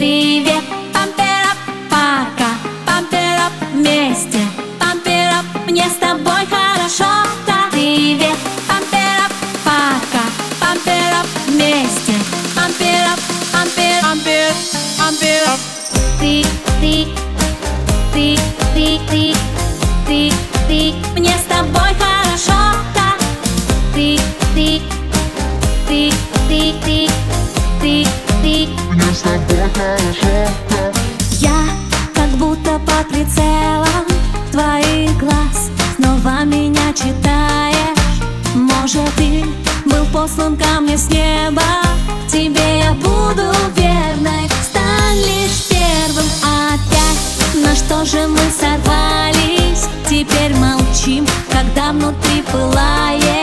Привет, памперап, пока Памперап вместе Памперап, мне с тобой хорошо. Да. Привет, памперап, пока Памперап вместе Памперап, пампер, Пампер, памперап ты, ты, ты, ты, ты, ты, ты, мне с тобой хорошо, я как будто под прицелом твоих глаз Снова меня читаешь. Может, ты был послан ко мне с неба? Тебе я буду верной. Стань лишь первым опять. На что же мы сорвались? Теперь молчим, когда внутри пылает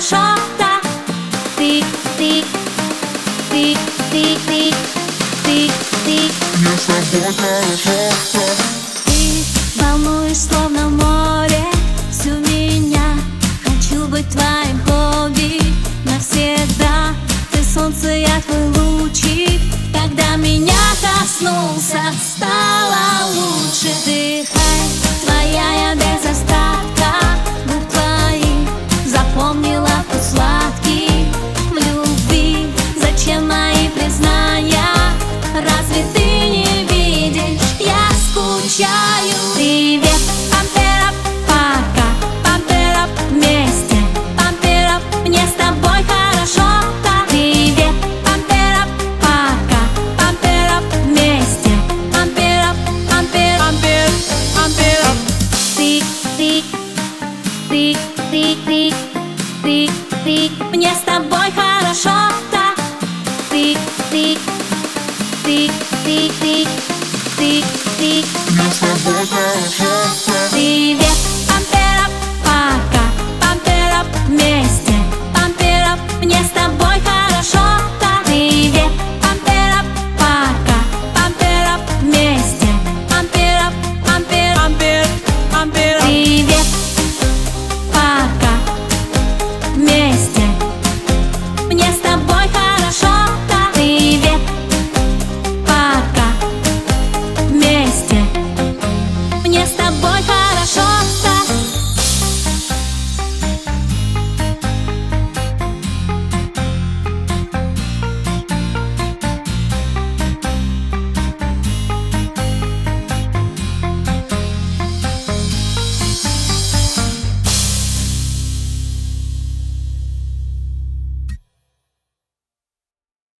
тобой хорошо, да. Ты, ты, ты, ты, ты, ты, ты, Мне с тобой хорошо, скучаю. Привет, памперап, пока, памперап вместе, памперап, мне с тобой хорошо, да. Привет, памперап, пока, памперап вместе, памперап, пампер, Пампер, памперап ты, ты, ты, ты, ты, ты, ты, мне с тобой хорошо, да. Ты, ты, ты, ты, ты, ты, ты, Мне с тобой хорошо, да привет,